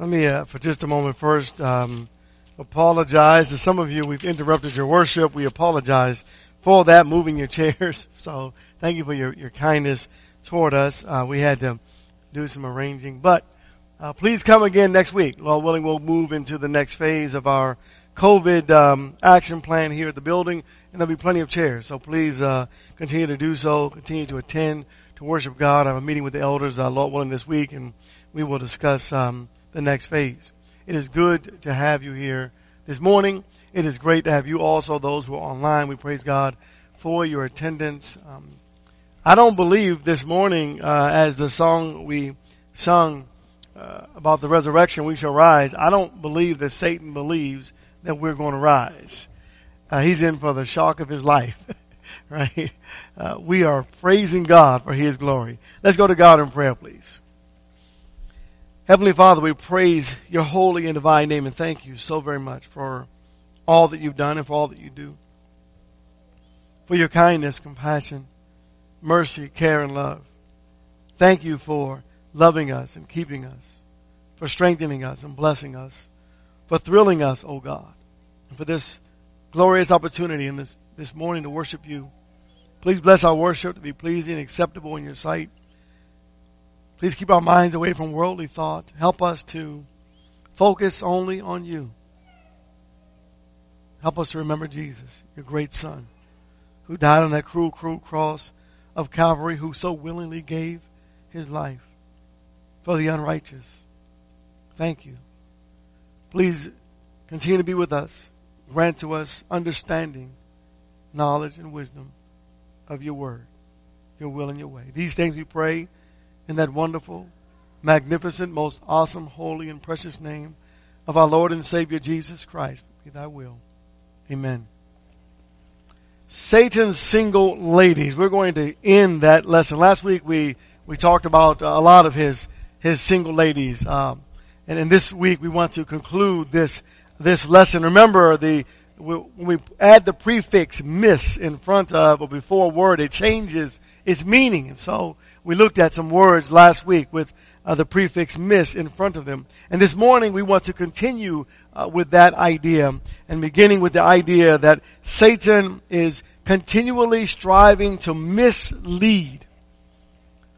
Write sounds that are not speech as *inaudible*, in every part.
Let me, uh, for just a moment first, um, apologize to some of you. We've interrupted your worship. We apologize for that, moving your *laughs* chairs. So thank you for your, your kindness toward us. Uh, we had to do some arranging, but uh, please come again next week. Lord willing, we'll move into the next phase of our COVID um, action plan here at the building, and there'll be plenty of chairs. So please uh, continue to do so. Continue to attend to worship God. I have a meeting with the elders, uh, Lord willing, this week, and we will discuss um, the next phase. It is good to have you here this morning. It is great to have you also, those who are online. We praise God for your attendance. Um, I don't believe this morning, uh, as the song we sung uh, about the resurrection, we shall rise. I don't believe that Satan believes that we're going to rise. Uh, he's in for the shock of his life, *laughs* right? Uh, we are praising God for His glory. Let's go to God in prayer, please. Heavenly Father, we praise your holy and divine name and thank you so very much for all that you've done and for all that you do. For your kindness, compassion, mercy, care, and love. Thank you for loving us and keeping us, for strengthening us and blessing us, for thrilling us, O oh God, and for this glorious opportunity in this, this morning to worship you. Please bless our worship to be pleasing and acceptable in your sight. Please keep our minds away from worldly thought. Help us to focus only on you. Help us to remember Jesus, your great son, who died on that cruel, cruel cross of Calvary, who so willingly gave his life for the unrighteous. Thank you. Please continue to be with us. Grant to us understanding, knowledge, and wisdom of your word, your will, and your way. These things we pray in that wonderful, magnificent, most awesome, holy, and precious name of our Lord and Savior Jesus Christ. Be thy will. Amen. Satan's single ladies. We're going to end that lesson. Last week we, we talked about a lot of his, his single ladies. Um, and in this week we want to conclude this, this lesson. Remember the, when we add the prefix miss in front of or before a word, it changes its meaning. And so we looked at some words last week with uh, the prefix miss in front of them. And this morning we want to continue uh, with that idea and beginning with the idea that Satan is continually striving to mislead,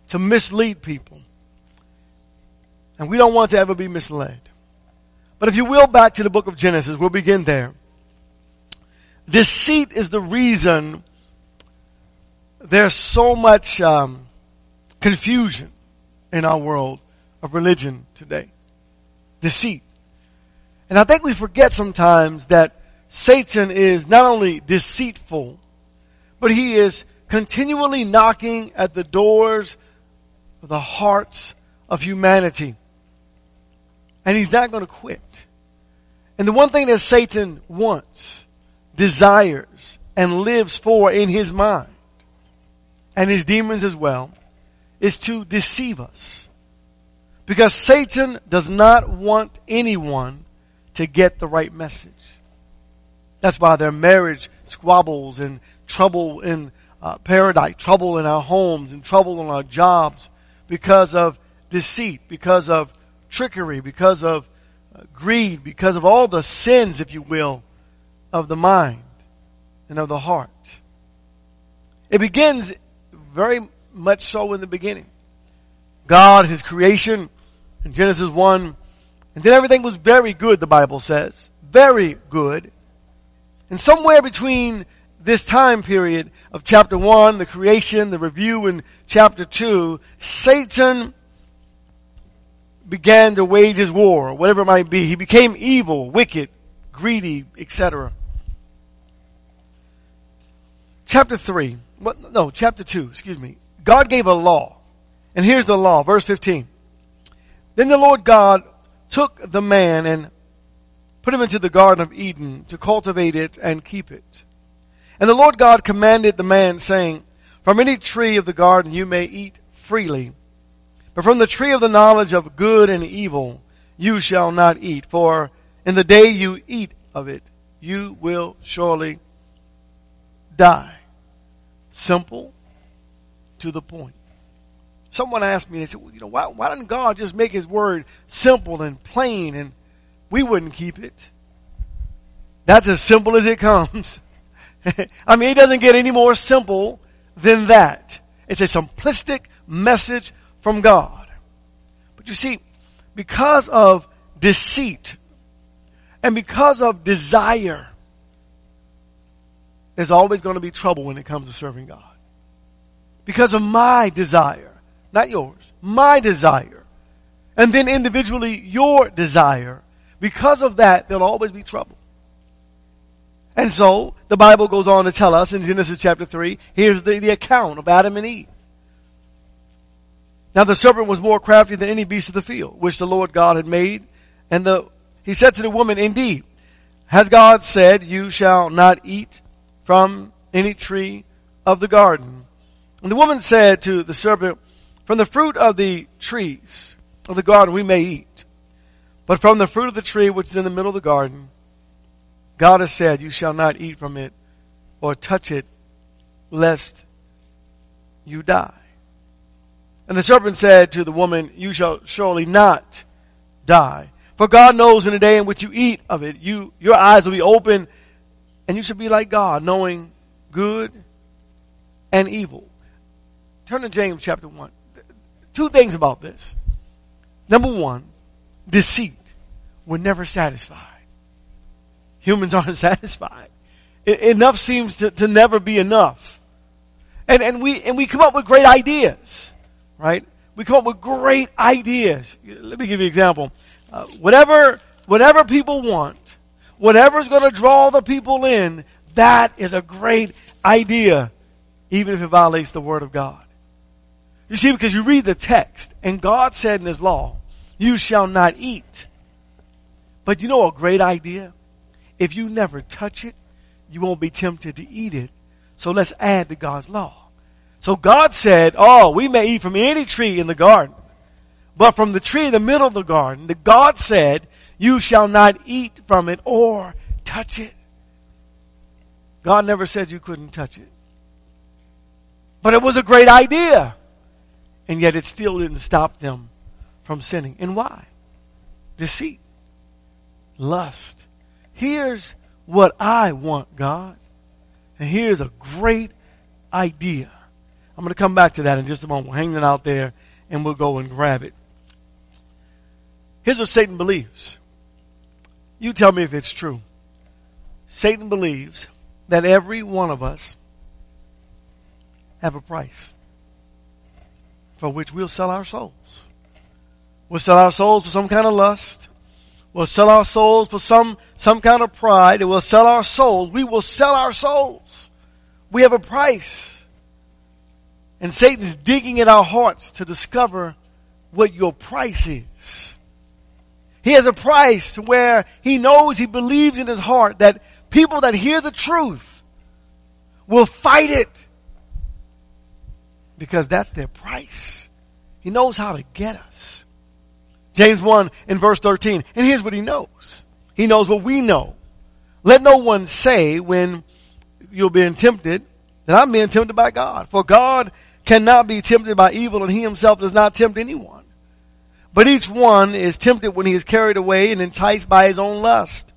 to mislead people. And we don't want to ever be misled. But if you will back to the book of Genesis, we'll begin there. Deceit is the reason there's so much um, confusion in our world of religion today. Deceit. And I think we forget sometimes that Satan is not only deceitful, but he is continually knocking at the doors of the hearts of humanity. And he's not going to quit. And the one thing that Satan wants, desires, and lives for in his mind, and his demons as well, is to deceive us. Because Satan does not want anyone to get the right message. That's why their marriage squabbles and trouble in uh, paradise, trouble in our homes and trouble in our jobs because of deceit, because of trickery, because of uh, greed, because of all the sins, if you will, of the mind and of the heart. It begins very much so in the beginning. God, His creation, in Genesis 1, and then everything was very good, the Bible says. Very good. And somewhere between this time period of chapter 1, the creation, the review in chapter 2, Satan began to wage his war, or whatever it might be. He became evil, wicked, greedy, etc. Chapter 3, what, no, chapter 2, excuse me. God gave a law. And here's the law, verse 15. Then the Lord God took the man and put him into the Garden of Eden to cultivate it and keep it. And the Lord God commanded the man saying, From any tree of the garden you may eat freely, but from the tree of the knowledge of good and evil you shall not eat, for in the day you eat of it, you will surely die. Simple, to the point. Someone asked me, they said, well, you know, why, why didn't God just make His Word simple and plain and we wouldn't keep it? That's as simple as it comes. *laughs* I mean, it doesn't get any more simple than that. It's a simplistic message from God. But you see, because of deceit and because of desire, there's always going to be trouble when it comes to serving God. Because of my desire, not yours, my desire. And then individually your desire. Because of that, there'll always be trouble. And so, the Bible goes on to tell us in Genesis chapter 3, here's the, the account of Adam and Eve. Now the serpent was more crafty than any beast of the field, which the Lord God had made. And the, he said to the woman, indeed, has God said, you shall not eat from any tree of the garden? And the woman said to the serpent, from the fruit of the trees of the garden we may eat. But from the fruit of the tree which is in the middle of the garden, God has said, you shall not eat from it or touch it lest you die. And the serpent said to the woman, you shall surely not die. For God knows in the day in which you eat of it, you, your eyes will be open and you should be like God, knowing good and evil. Turn to James chapter 1. Two things about this. Number one, deceit. We're never satisfied. Humans *laughs* aren't satisfied. enough seems to, to never be enough. And, and we, and we come up with great ideas, right? We come up with great ideas. Let me give you an example. Uh, whatever, whatever people want, whatever's going to draw the people in, that is a great idea, even if it violates the Word of God. You see, because you read the text, and God said in His law, you shall not eat. But you know a great idea? If you never touch it, you won't be tempted to eat it. So let's add to God's law. So God said, oh, we may eat from any tree in the garden, but from the tree in the middle of the garden, the God said, you shall not eat from it or touch it. God never said you couldn't touch it. But it was a great idea. And yet it still didn't stop them from sinning. And why? Deceit. Lust. Here's what I want, God. And here's a great idea. I'm going to come back to that in just a moment. We'll hang it out there and we'll go and grab it. Here's what Satan believes. You tell me if it's true. Satan believes that every one of us have a price for which we'll sell our souls. We'll sell our souls for some kind of lust. We'll sell our souls for some, some kind of pride. We'll sell our souls. We will sell our souls. We have a price. And Satan's digging in our hearts to discover what your price is. He has a price where he knows, he believes in his heart that people that hear the truth will fight it because that's their price. He knows how to get us. James 1 in verse 13. And here's what he knows. He knows what we know. Let no one say when you're being tempted that I'm being tempted by God. For God cannot be tempted by evil and he himself does not tempt anyone. But each one is tempted when he is carried away and enticed by his own lust.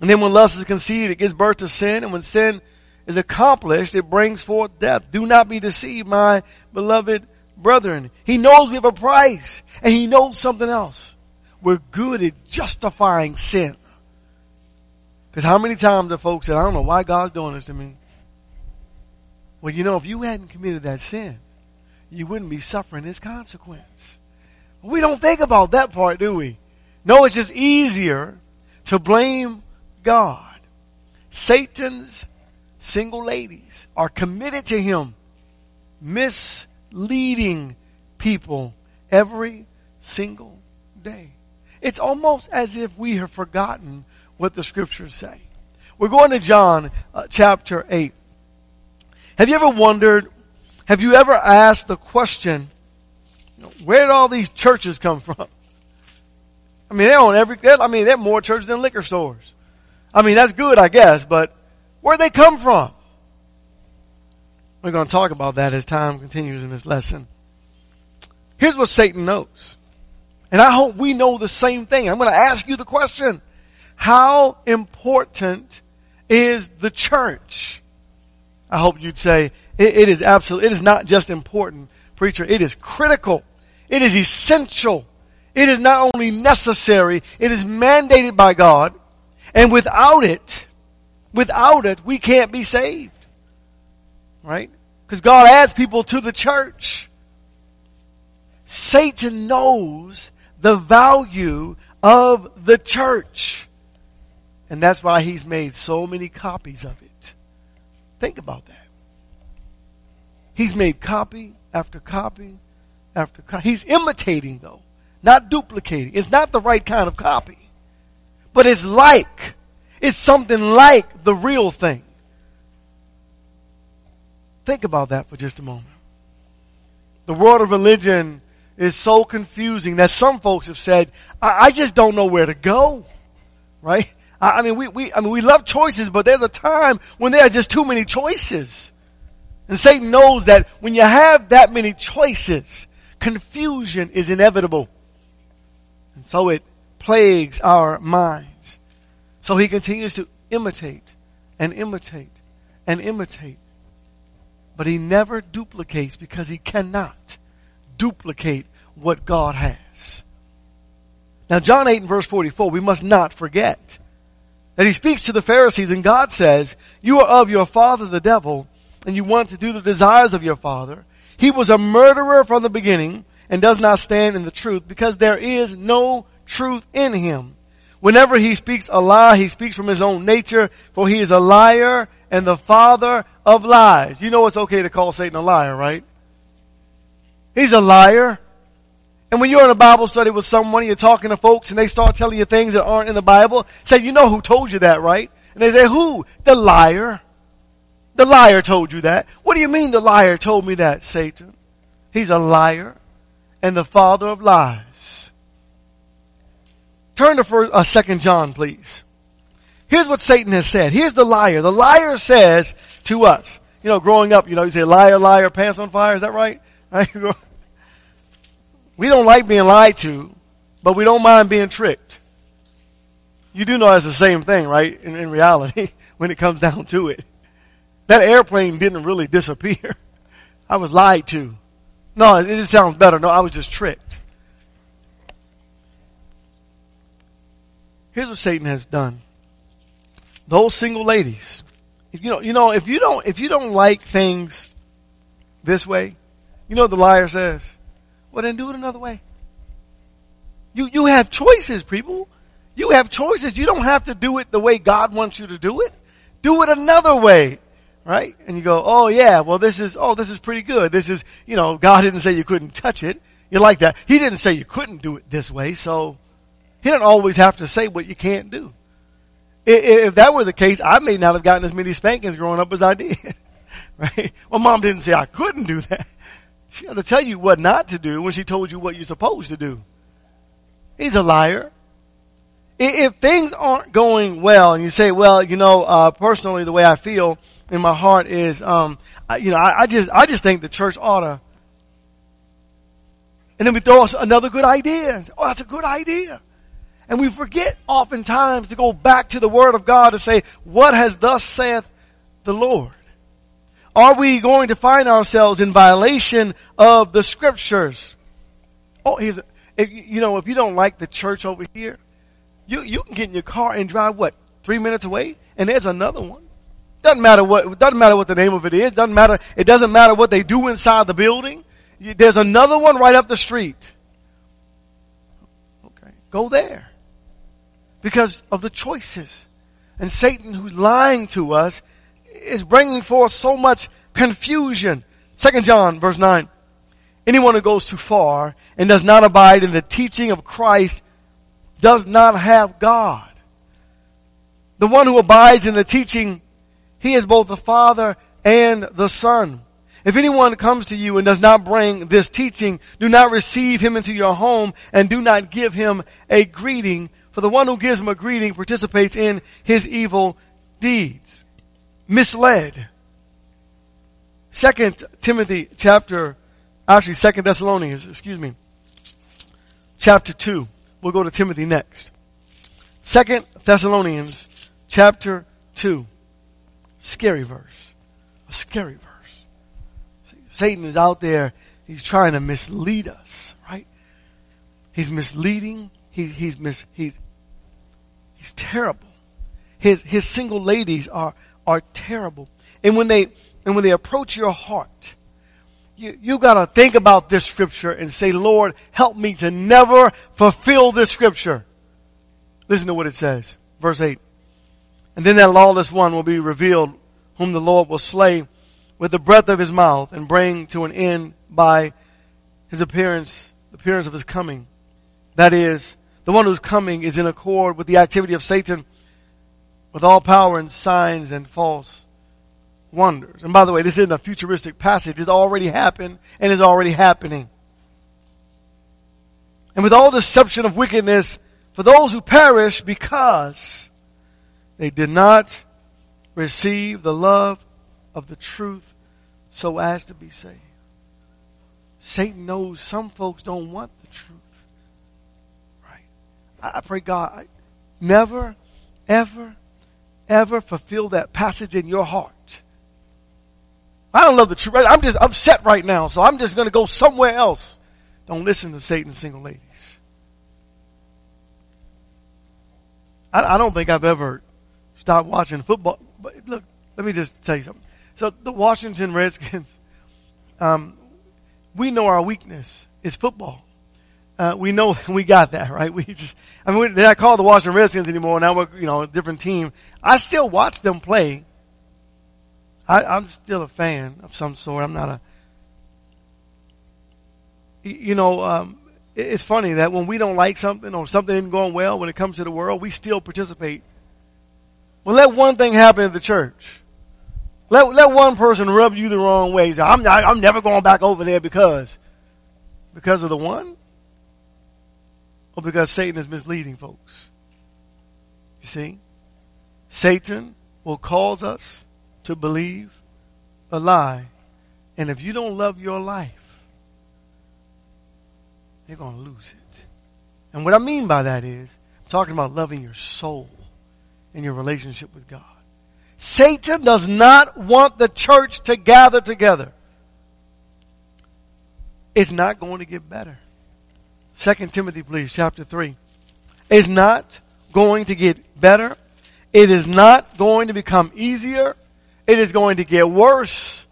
And then when lust is conceived, it gives birth to sin. And when sin is accomplished, it brings forth death. Do not be deceived, my beloved brethren. He knows we have a price and he knows something else. We're good at justifying sin. Because how many times have folks said, I don't know why God's doing this to me. Well, you know, if you hadn't committed that sin, you wouldn't be suffering this consequence. We don't think about that part, do we? No, it's just easier to blame God. Satan's single ladies are committed to him, misleading people every single day. It's almost as if we have forgotten what the scriptures say. We're going to John uh, chapter 8. Have you ever wondered, have you ever asked the question, where did all these churches come from? I mean, they own every, I mean, they're more churches than liquor stores. I mean, that's good, I guess, but where they come from? We're going to talk about that as time continues in this lesson. Here's what Satan knows. And I hope we know the same thing. I'm going to ask you the question. How important is the church? I hope you'd say it, it is absolutely, it is not just important, preacher. It is critical. It is essential. It is not only necessary, it is mandated by God. And without it, without it, we can't be saved. Right? Because God adds people to the church. Satan knows the value of the church. And that's why he's made so many copies of it. Think about that. He's made copy after copy after copy. He's imitating though, not duplicating. It's not the right kind of copy. But it's like, it's something like the real thing. Think about that for just a moment. The world of religion is so confusing that some folks have said, I, I just don't know where to go. Right? I, I mean, we, we, I mean, we love choices, but there's a time when there are just too many choices. And Satan knows that when you have that many choices, confusion is inevitable. And so it plagues our minds. So he continues to imitate and imitate and imitate. But he never duplicates because he cannot duplicate what God has. Now John 8 and verse 44, we must not forget that he speaks to the Pharisees and God says, you are of your father the devil and you want to do the desires of your father. He was a murderer from the beginning and does not stand in the truth because there is no truth in him. Whenever he speaks a lie, he speaks from his own nature, for he is a liar and the father of lies. You know it's okay to call Satan a liar, right? He's a liar. And when you're in a Bible study with someone, you're talking to folks and they start telling you things that aren't in the Bible, say, you know who told you that, right? And they say, who? The liar. The liar told you that. What do you mean the liar told me that, Satan? He's a liar and the father of lies. Turn to first, uh, second John, please. Here's what Satan has said. Here's the liar. The liar says to us, you know, growing up, you know, you say liar, liar, pants on fire. Is that right? *laughs* we don't like being lied to, but we don't mind being tricked. You do know that's the same thing, right? In, in reality, *laughs* when it comes down to it. That airplane didn't really disappear. *laughs* I was lied to. No, it just sounds better. No, I was just tricked. Here's what Satan has done. Those single ladies, you know, you know, if you don't, if you don't like things this way, you know what the liar says? Well then do it another way. You, you have choices, people. You have choices. You don't have to do it the way God wants you to do it. Do it another way right? And you go, oh yeah, well this is, oh this is pretty good. This is, you know, God didn't say you couldn't touch it. You like that. He didn't say you couldn't do it this way, so He didn't always have to say what you can't do. If that were the case, I may not have gotten as many spankings growing up as I did. *laughs* right? Well mom didn't say I couldn't do that. She had to tell you what not to do when she told you what you're supposed to do. He's a liar. If things aren't going well and you say, well, you know, uh, personally the way I feel, in my heart is, um, I, you know, I, I, just, I just think the church ought to. And then we throw us another good idea. Oh, that's a good idea. And we forget oftentimes to go back to the Word of God to say, what has thus saith the Lord? Are we going to find ourselves in violation of the Scriptures? Oh, here's, a, if, you know, if you don't like the church over here, you, you can get in your car and drive what, three minutes away? And there's another one. Doesn't matter what, doesn't matter what the name of it is. Doesn't matter, it doesn't matter what they do inside the building. There's another one right up the street. Okay. Go there. Because of the choices. And Satan who's lying to us is bringing forth so much confusion. Second John verse 9. Anyone who goes too far and does not abide in the teaching of Christ does not have God. The one who abides in the teaching he is both the Father and the Son. If anyone comes to you and does not bring this teaching, do not receive him into your home and do not give him a greeting, for the one who gives him a greeting participates in his evil deeds. Misled. Second Timothy chapter actually Second Thessalonians, excuse me, chapter 2. We'll go to Timothy next. Second Thessalonians chapter 2. Scary verse. A scary verse. Satan is out there. He's trying to mislead us, right? He's misleading. He, he's mis, he's, he's terrible. His, his single ladies are, are terrible. And when they, and when they approach your heart, you, you gotta think about this scripture and say, Lord, help me to never fulfill this scripture. Listen to what it says. Verse 8. And then that lawless one will be revealed, whom the Lord will slay with the breath of his mouth and bring to an end by his appearance, the appearance of his coming. That is, the one who's coming is in accord with the activity of Satan with all power and signs and false wonders. And by the way, this isn't a futuristic passage. It's already happened and is already happening. And with all deception of wickedness for those who perish because they did not receive the love of the truth so as to be saved. Satan knows some folks don't want the truth. I, pray God, I, never, ever, ever fulfill that passage in your heart. I don't love the truth. I'm just upset right now, so I'm just going to go somewhere else. Don't listen to Satan's single ladies. I, I don't think I've ever stopped watching football. But look, let me just tell you something. So the Washington Redskins, um, we know our weakness is football. Uh, we know *laughs* we got that right. We just, I mean, they're not called the Washington Redskins anymore. Now we're, you know, a different team. I still watch them play. I, am still a fan of some sort. I'm not a, you know, um, it's funny that when we don't like something or something isn't going well when it comes to the world, we still participate. Well, let one thing happen at the church. Let, let one person rub you the wrong way. I'm, not, I'm never going back over there because, because of the one? Or because Satan is misleading folks? You see? Satan will cause us to believe a lie. And if you don't love your life, you're going to lose it. And what I mean by that is, I'm talking about loving your soul and your relationship with God. Satan does not want the church to gather together. It's not going to get better. Second Timothy, please, chapter 3. It's not going to get better. It is not going to become easier. It is going to get worse.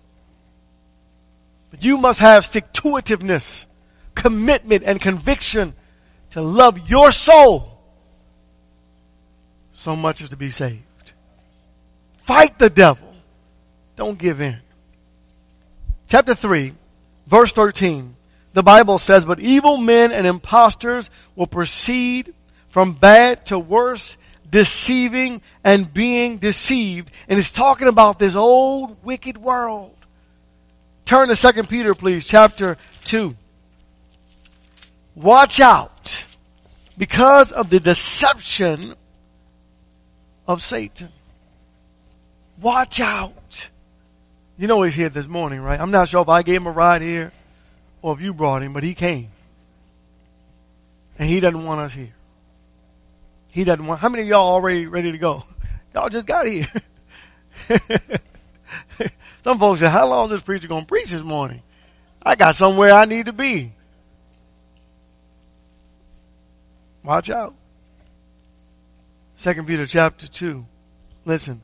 But you must have itiveness, commitment, and conviction to love your soul so much as to be saved. Fight the devil. Don't give in. Chapter 3, verse 13. The Bible says, but evil men and impostors will proceed from bad to worse, deceiving and being deceived. And it's talking about this old wicked world. Turn to 2 Peter, please, chapter 2. Watch out because of the deception of Satan. Watch out. You know he's here this morning, right? I'm not sure if I gave him a ride here or if you brought him, but he came. And he doesn't want us here. He doesn't want, how many of y'all already ready to go? *laughs* Y'all just got here. *laughs* Some folks say, how long is this preacher going to preach this morning? I got somewhere I need to be. Watch out. Second Peter chapter 2. Listen.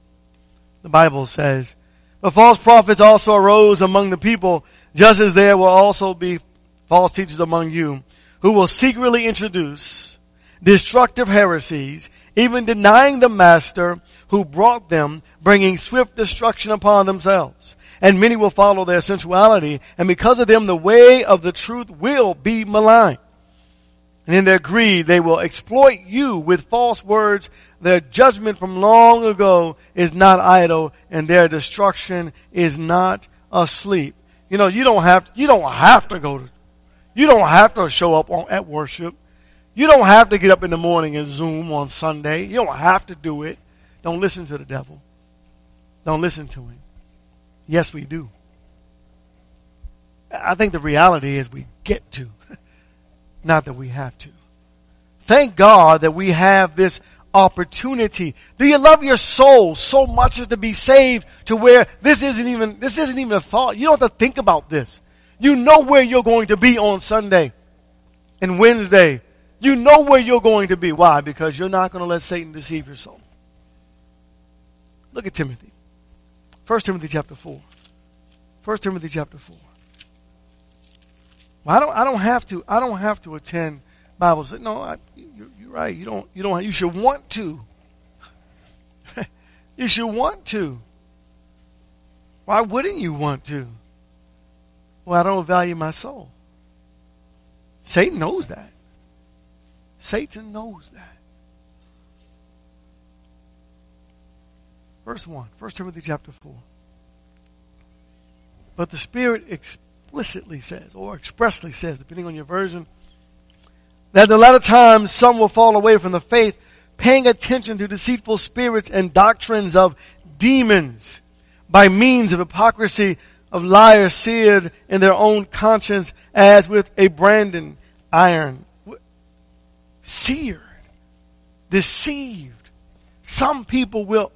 The Bible says, but false prophets also arose among the people, just as there will also be false teachers among you, who will secretly introduce destructive heresies, even denying the master who brought them, bringing swift destruction upon themselves. And many will follow their sensuality, and because of them the way of the truth will be maligned. And in their greed they will exploit you with false words their judgment from long ago is not idle and their destruction is not asleep. You know, you don't have, to, you don't have to go to, you don't have to show up on, at worship. You don't have to get up in the morning and Zoom on Sunday. You don't have to do it. Don't listen to the devil. Don't listen to him. Yes, we do. I think the reality is we get to, *laughs* not that we have to. Thank God that we have this opportunity. Do you love your soul so much as to be saved to where this isn't even, this isn't even a thought. You don't have to think about this. You know where you're going to be on Sunday and Wednesday. You know where you're going to be. Why? Because you're not going to let Satan deceive your soul. Look at Timothy. 1 Timothy chapter 4. 1 Timothy chapter 4. Well, I don't, I don't have to, I don't have to attend Bible study. No, I, you're right. You don't, you don't, you should want to. *laughs* you should want to. Why wouldn't you want to? Well, I don't value my soul. Satan knows that. Satan knows that. Verse 1, 1 Timothy chapter 4. But the Spirit explicitly says, or expressly says, depending on your version, that a lot of times some will fall away from the faith, paying attention to deceitful spirits and doctrines of demons by means of hypocrisy of liars seared in their own conscience as with a branding iron. Seared. Deceived. Some people will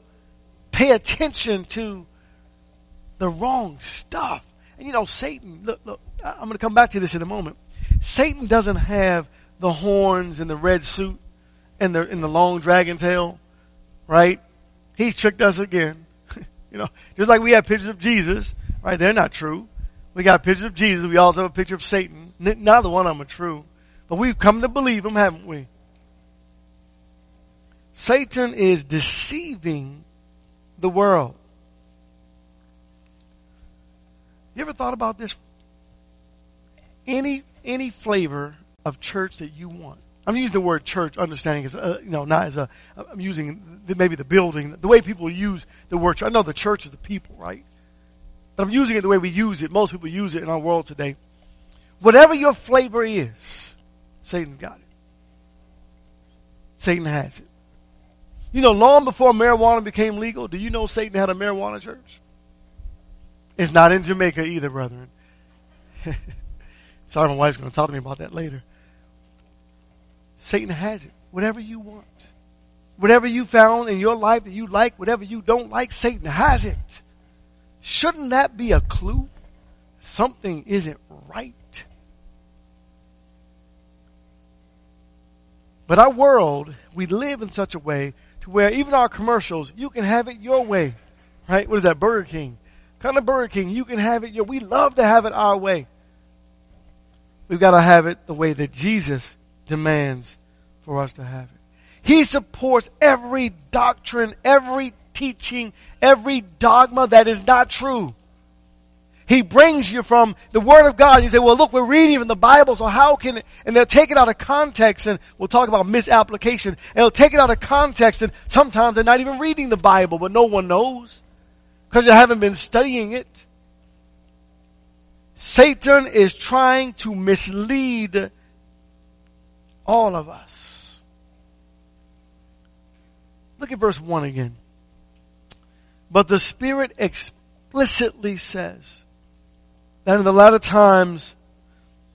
pay attention to the wrong stuff. And you know, Satan, look, look, I'm going to come back to this in a moment. Satan doesn't have the horns and the red suit and the, and the long dragon tail, right? He's tricked us again. *laughs* you know, just like we have pictures of Jesus, right? They're not true. We got pictures of Jesus. We also have a picture of Satan. Neither one of them are true. But we've come to believe them, haven't we? Satan is deceiving the world. You ever thought about this? Any any flavor of church that you want. I'm using the word church, understanding as uh, you know, not as a. I'm using the, maybe the building, the way people use the word. Church. I know the church is the people, right? But I'm using it the way we use it. Most people use it in our world today. Whatever your flavor is, Satan's got it. Satan has it. You know, long before marijuana became legal, do you know Satan had a marijuana church? It's not in Jamaica either, brethren. *laughs* Sorry, my wife's going to talk to me about that later. Satan has it. Whatever you want. Whatever you found in your life that you like, whatever you don't like, Satan has it. Shouldn't that be a clue? Something isn't right. But our world, we live in such a way to where even our commercials, you can have it your way. Right? What is that? Burger King. Kind of Burger King, you can have it your we love to have it our way. We've got to have it the way that Jesus demands for us to have it. He supports every doctrine, every teaching, every dogma that is not true. He brings you from the Word of God. You say, well, look, we're reading from the Bible, so how can it, and they'll take it out of context and we'll talk about misapplication. And they'll take it out of context and sometimes they're not even reading the Bible, but no one knows. Because they haven't been studying it. Satan is trying to mislead all of us. Look at verse 1 again. But the Spirit explicitly says that in the latter times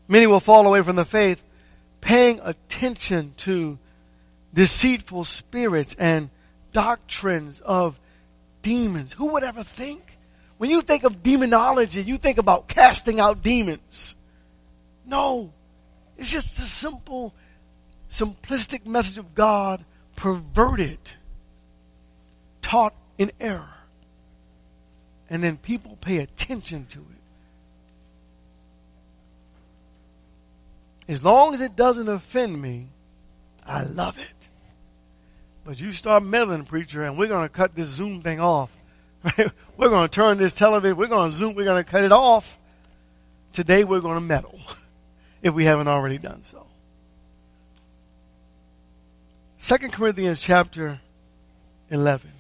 many will fall away from the faith, paying attention to deceitful spirits and doctrines of demons. Who would ever think? When you think of demonology, you think about casting out demons. No. It's just a simple, simplistic message of God perverted, taught in error. And then people pay attention to it. As long as it doesn't offend me, I love it. But you start meddling, preacher, and we're going to cut this Zoom thing off. *laughs* we're going to turn this television, we're going to Zoom, we're going to cut it off. Today we're going to meddle *laughs* if we haven't already done so. Second Corinthians chapter 11.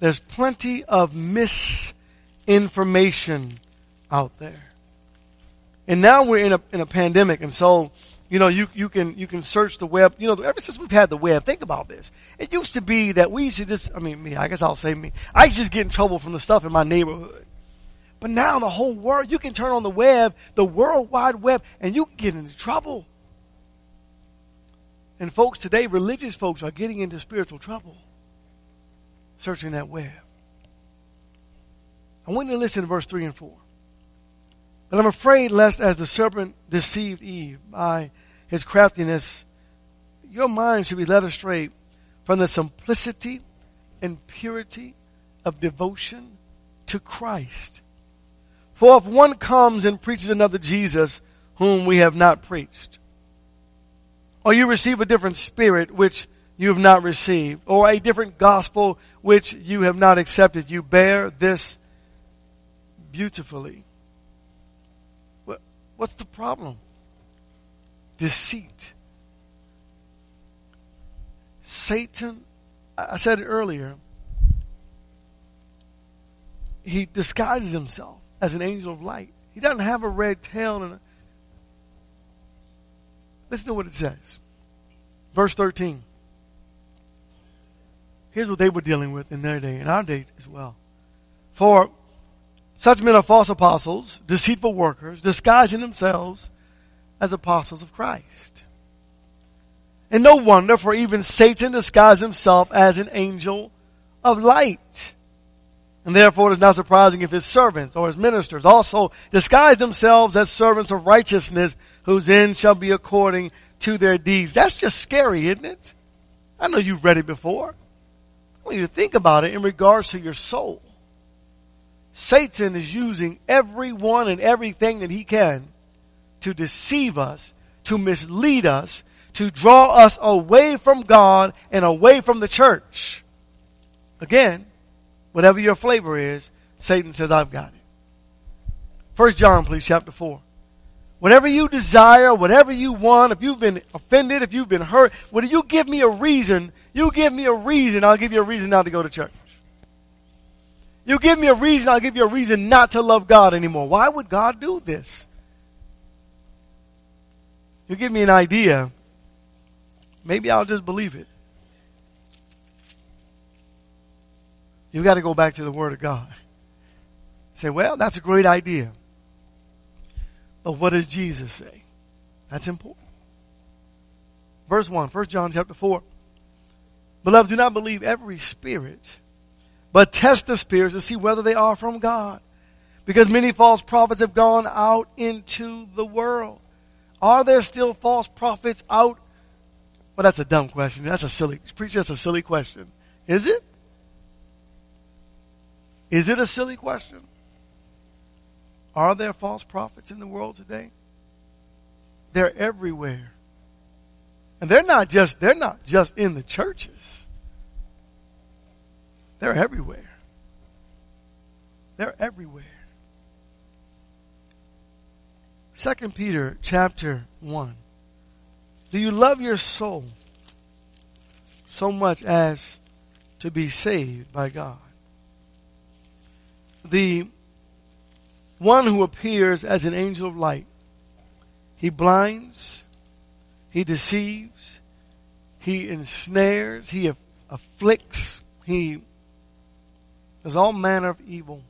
There's plenty of misinformation out there. And now we're in a, in a pandemic and so you know, you, you can, you can search the web. You know, ever since we've had the web, think about this. It used to be that we used to just, I mean, me, I guess I'll say me. I used to just get in trouble from the stuff in my neighborhood. But now the whole world, you can turn on the web, the world wide web, and you can get into trouble. And folks, today, religious folks are getting into spiritual trouble searching that web. I want you to listen to verse 3 and 4. But I'm afraid lest as the serpent deceived Eve by his craftiness, your mind should be led astray from the simplicity and purity of devotion to Christ. For if one comes and preaches another Jesus whom we have not preached, or you receive a different spirit which you have not received, or a different gospel which you have not accepted, you bear this beautifully. What's the problem? Deceit. Satan, I said it earlier, he disguises himself as an angel of light. He doesn't have a red tail and a, listen to what it says. Verse 13. Here's what they were dealing with in their day, in our day as well. For such men are false apostles, deceitful workers, disguising themselves as apostles of Christ. And no wonder, for even Satan disguised himself as an angel of light. And therefore it is not surprising if his servants or his ministers also disguise themselves as servants of righteousness whose end shall be according to their deeds. That's just scary, isn't it? I know you've read it before. I want you to think about it in regards to your soul. Satan is using everyone and everything that he can to deceive us, to mislead us, to draw us away from God and away from the church. Again, whatever your flavor is, Satan says, I've got it. First John, please, chapter 4. Whatever you desire, whatever you want, if you've been offended, if you've been hurt, would you give me a reason, you give me a reason, I'll give you a reason not to go to church. You give me a reason, I'll give you a reason not to love God anymore. Why would God do this? You give me an idea, maybe I'll just believe it. You've got to go back to the Word of God. Say, well, that's a great idea. But what does Jesus say? That's important. Verse 1, 1 John chapter 4. Beloved, do not believe every spirit but test the spirits to see whether they are from God. Because many false prophets have gone out into the world. Are there still false prophets out? Well, that's a dumb question. That's a silly, preacher, that's a silly question. Is it? Is it a silly question? Are there false prophets in the world today? They're everywhere. And they're not just, they're not just in the churches. They're everywhere. They're everywhere. Second Peter chapter 1. Do you love your soul so much as to be saved by God? The one who appears as an angel of light, he blinds, he deceives, he ensnares, he afflicts, he does all manner of evil.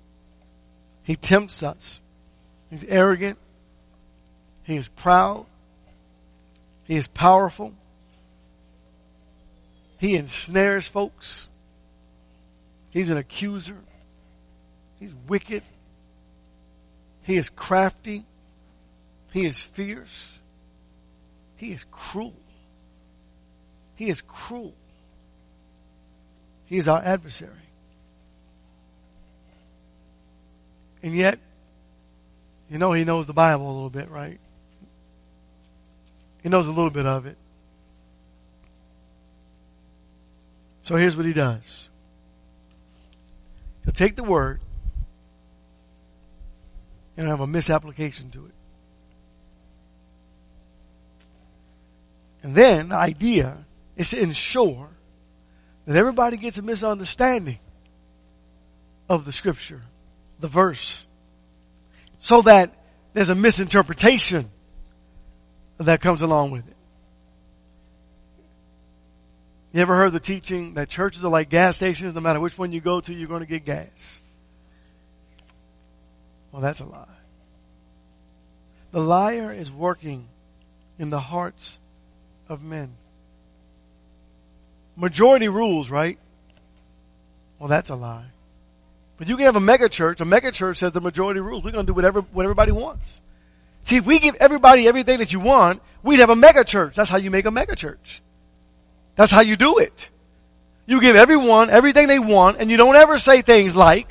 He tempts us. He's arrogant. He is proud. He is powerful. He ensnares folks. He's an accuser. He's wicked. He is crafty. He is fierce. He is cruel. He is cruel. He is our adversary. And yet, you know he knows the Bible a little bit, right? He knows a little bit of it. So here's what he does. He'll take the word and have a misapplication to it. And then the idea is to ensure that everybody gets a misunderstanding of the scripture the verse so that there's a misinterpretation that comes along with it. You ever heard the teaching that churches are like gas stations? No matter which one you go to, you're going to get gas. Well, that's a lie. The liar is working in the hearts of men. Majority rules, right? Well, that's a lie. But you can have a mega church. A mega church says the majority rules. We're going to do whatever, what everybody wants. See, if we give everybody everything that you want, we'd have a mega church. That's how you make a mega church. That's how you do it. You give everyone everything they want and you don't ever say things like,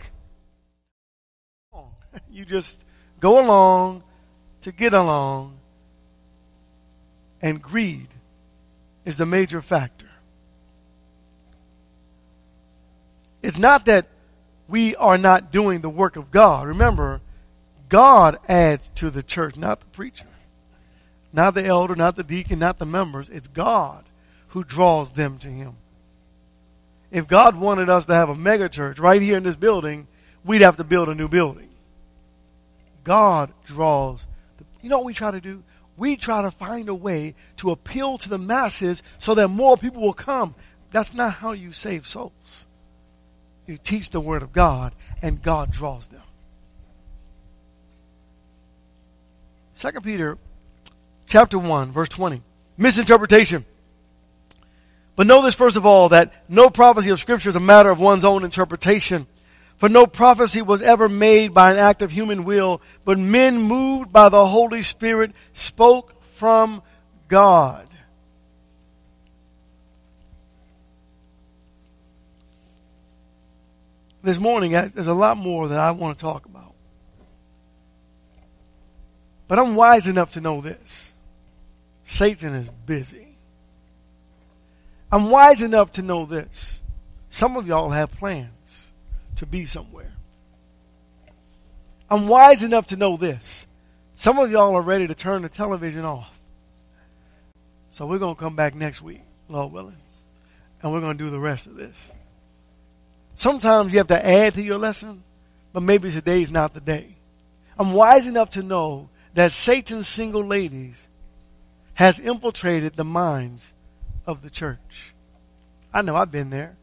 you just go along to get along and greed is the major factor. It's not that we are not doing the work of God. Remember, God adds to the church, not the preacher, not the elder, not the deacon, not the members. It's God who draws them to Him. If God wanted us to have a mega church right here in this building, we'd have to build a new building. God draws. The, you know what we try to do? We try to find a way to appeal to the masses so that more people will come. That's not how you save souls. You teach the Word of God and God draws them. Second Peter chapter 1 verse 20. Misinterpretation. But know this first of all that no prophecy of scripture is a matter of one's own interpretation. For no prophecy was ever made by an act of human will, but men moved by the Holy Spirit spoke from God. This morning, there's a lot more that I want to talk about. But I'm wise enough to know this. Satan is busy. I'm wise enough to know this. Some of y'all have plans to be somewhere. I'm wise enough to know this. Some of y'all are ready to turn the television off. So we're going to come back next week, Lord willing, and we're going to do the rest of this. Sometimes you have to add to your lesson, but maybe today's not the day. I'm wise enough to know that Satan's single ladies has infiltrated the minds of the church. I know I've been there,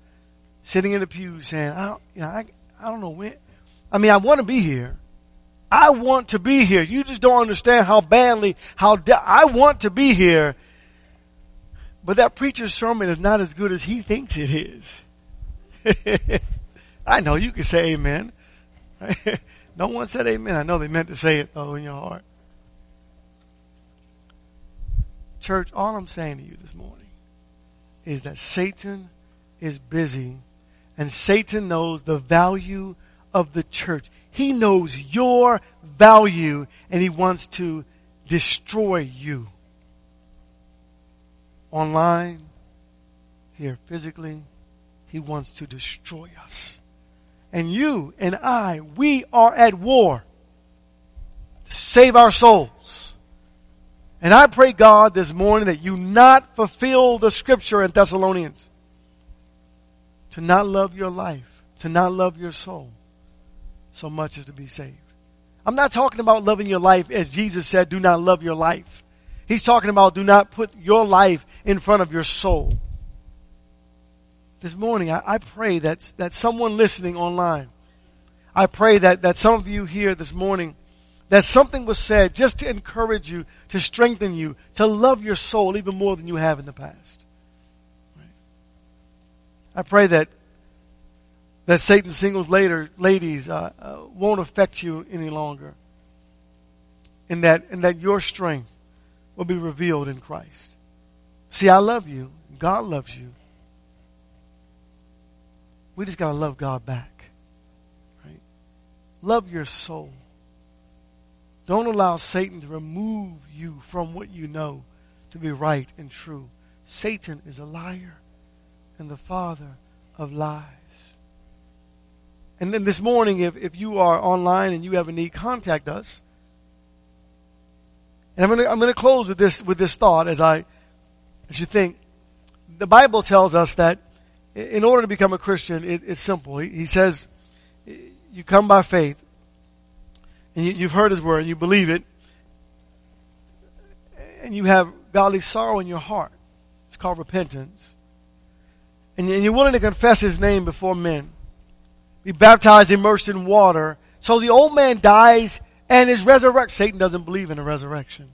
sitting in the pew saying, I don't, you know, I, I don't know when. I mean, I want to be here. I want to be here. You just don't understand how badly, how de- I want to be here. But that preacher's sermon is not as good as he thinks it is. *laughs* I know you can say amen. *laughs* no one said amen. I know they meant to say it though in your heart. Church, all I'm saying to you this morning is that Satan is busy and Satan knows the value of the church. He knows your value and he wants to destroy you. Online, here physically, he wants to destroy us. And you and I, we are at war to save our souls. And I pray God this morning that you not fulfill the scripture in Thessalonians. To not love your life, to not love your soul so much as to be saved. I'm not talking about loving your life as Jesus said, do not love your life. He's talking about do not put your life in front of your soul. This morning, I, I pray that, that someone listening online, I pray that, that some of you here this morning that something was said just to encourage you, to strengthen you, to love your soul even more than you have in the past. I pray that that Satan singles later ladies uh, uh, won't affect you any longer, and that and that your strength will be revealed in Christ. See, I love you. God loves you. We just gotta love God back. Right? Love your soul. Don't allow Satan to remove you from what you know to be right and true. Satan is a liar and the father of lies. And then this morning, if, if you are online and you have a need, contact us. And I'm going to I'm to close with this with this thought as I as you think. The Bible tells us that in order to become a Christian, it, it's simple. He, he says you come by faith and you, have heard His word, and you believe it, and you have godly sorrow in your heart. It's called repentance. And you're willing to confess His name before men. Be baptized, immersed in water So the old man dies and is resurrected. Satan doesn't believe in a resurrection.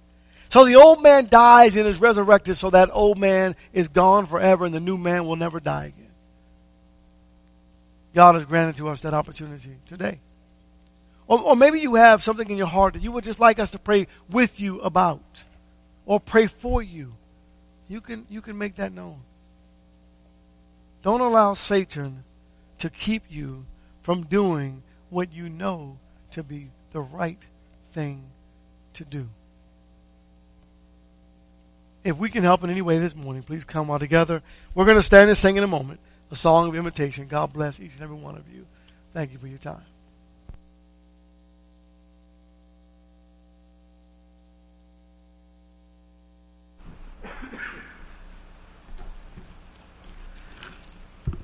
So the old man dies and is resurrected so that old man is gone forever and the new man will never die again. God has granted to us that opportunity today. Or, or, maybe you have something in your heart that you would just like us to pray with you about or pray for you. You can, you can make that known. Don't allow Satan to keep you from doing what you know to be the right thing to do. If we can help in any way this morning, please come all together. We're going to stand and sing in a moment a song of invitation. God bless each and every one of you. Thank you for your time.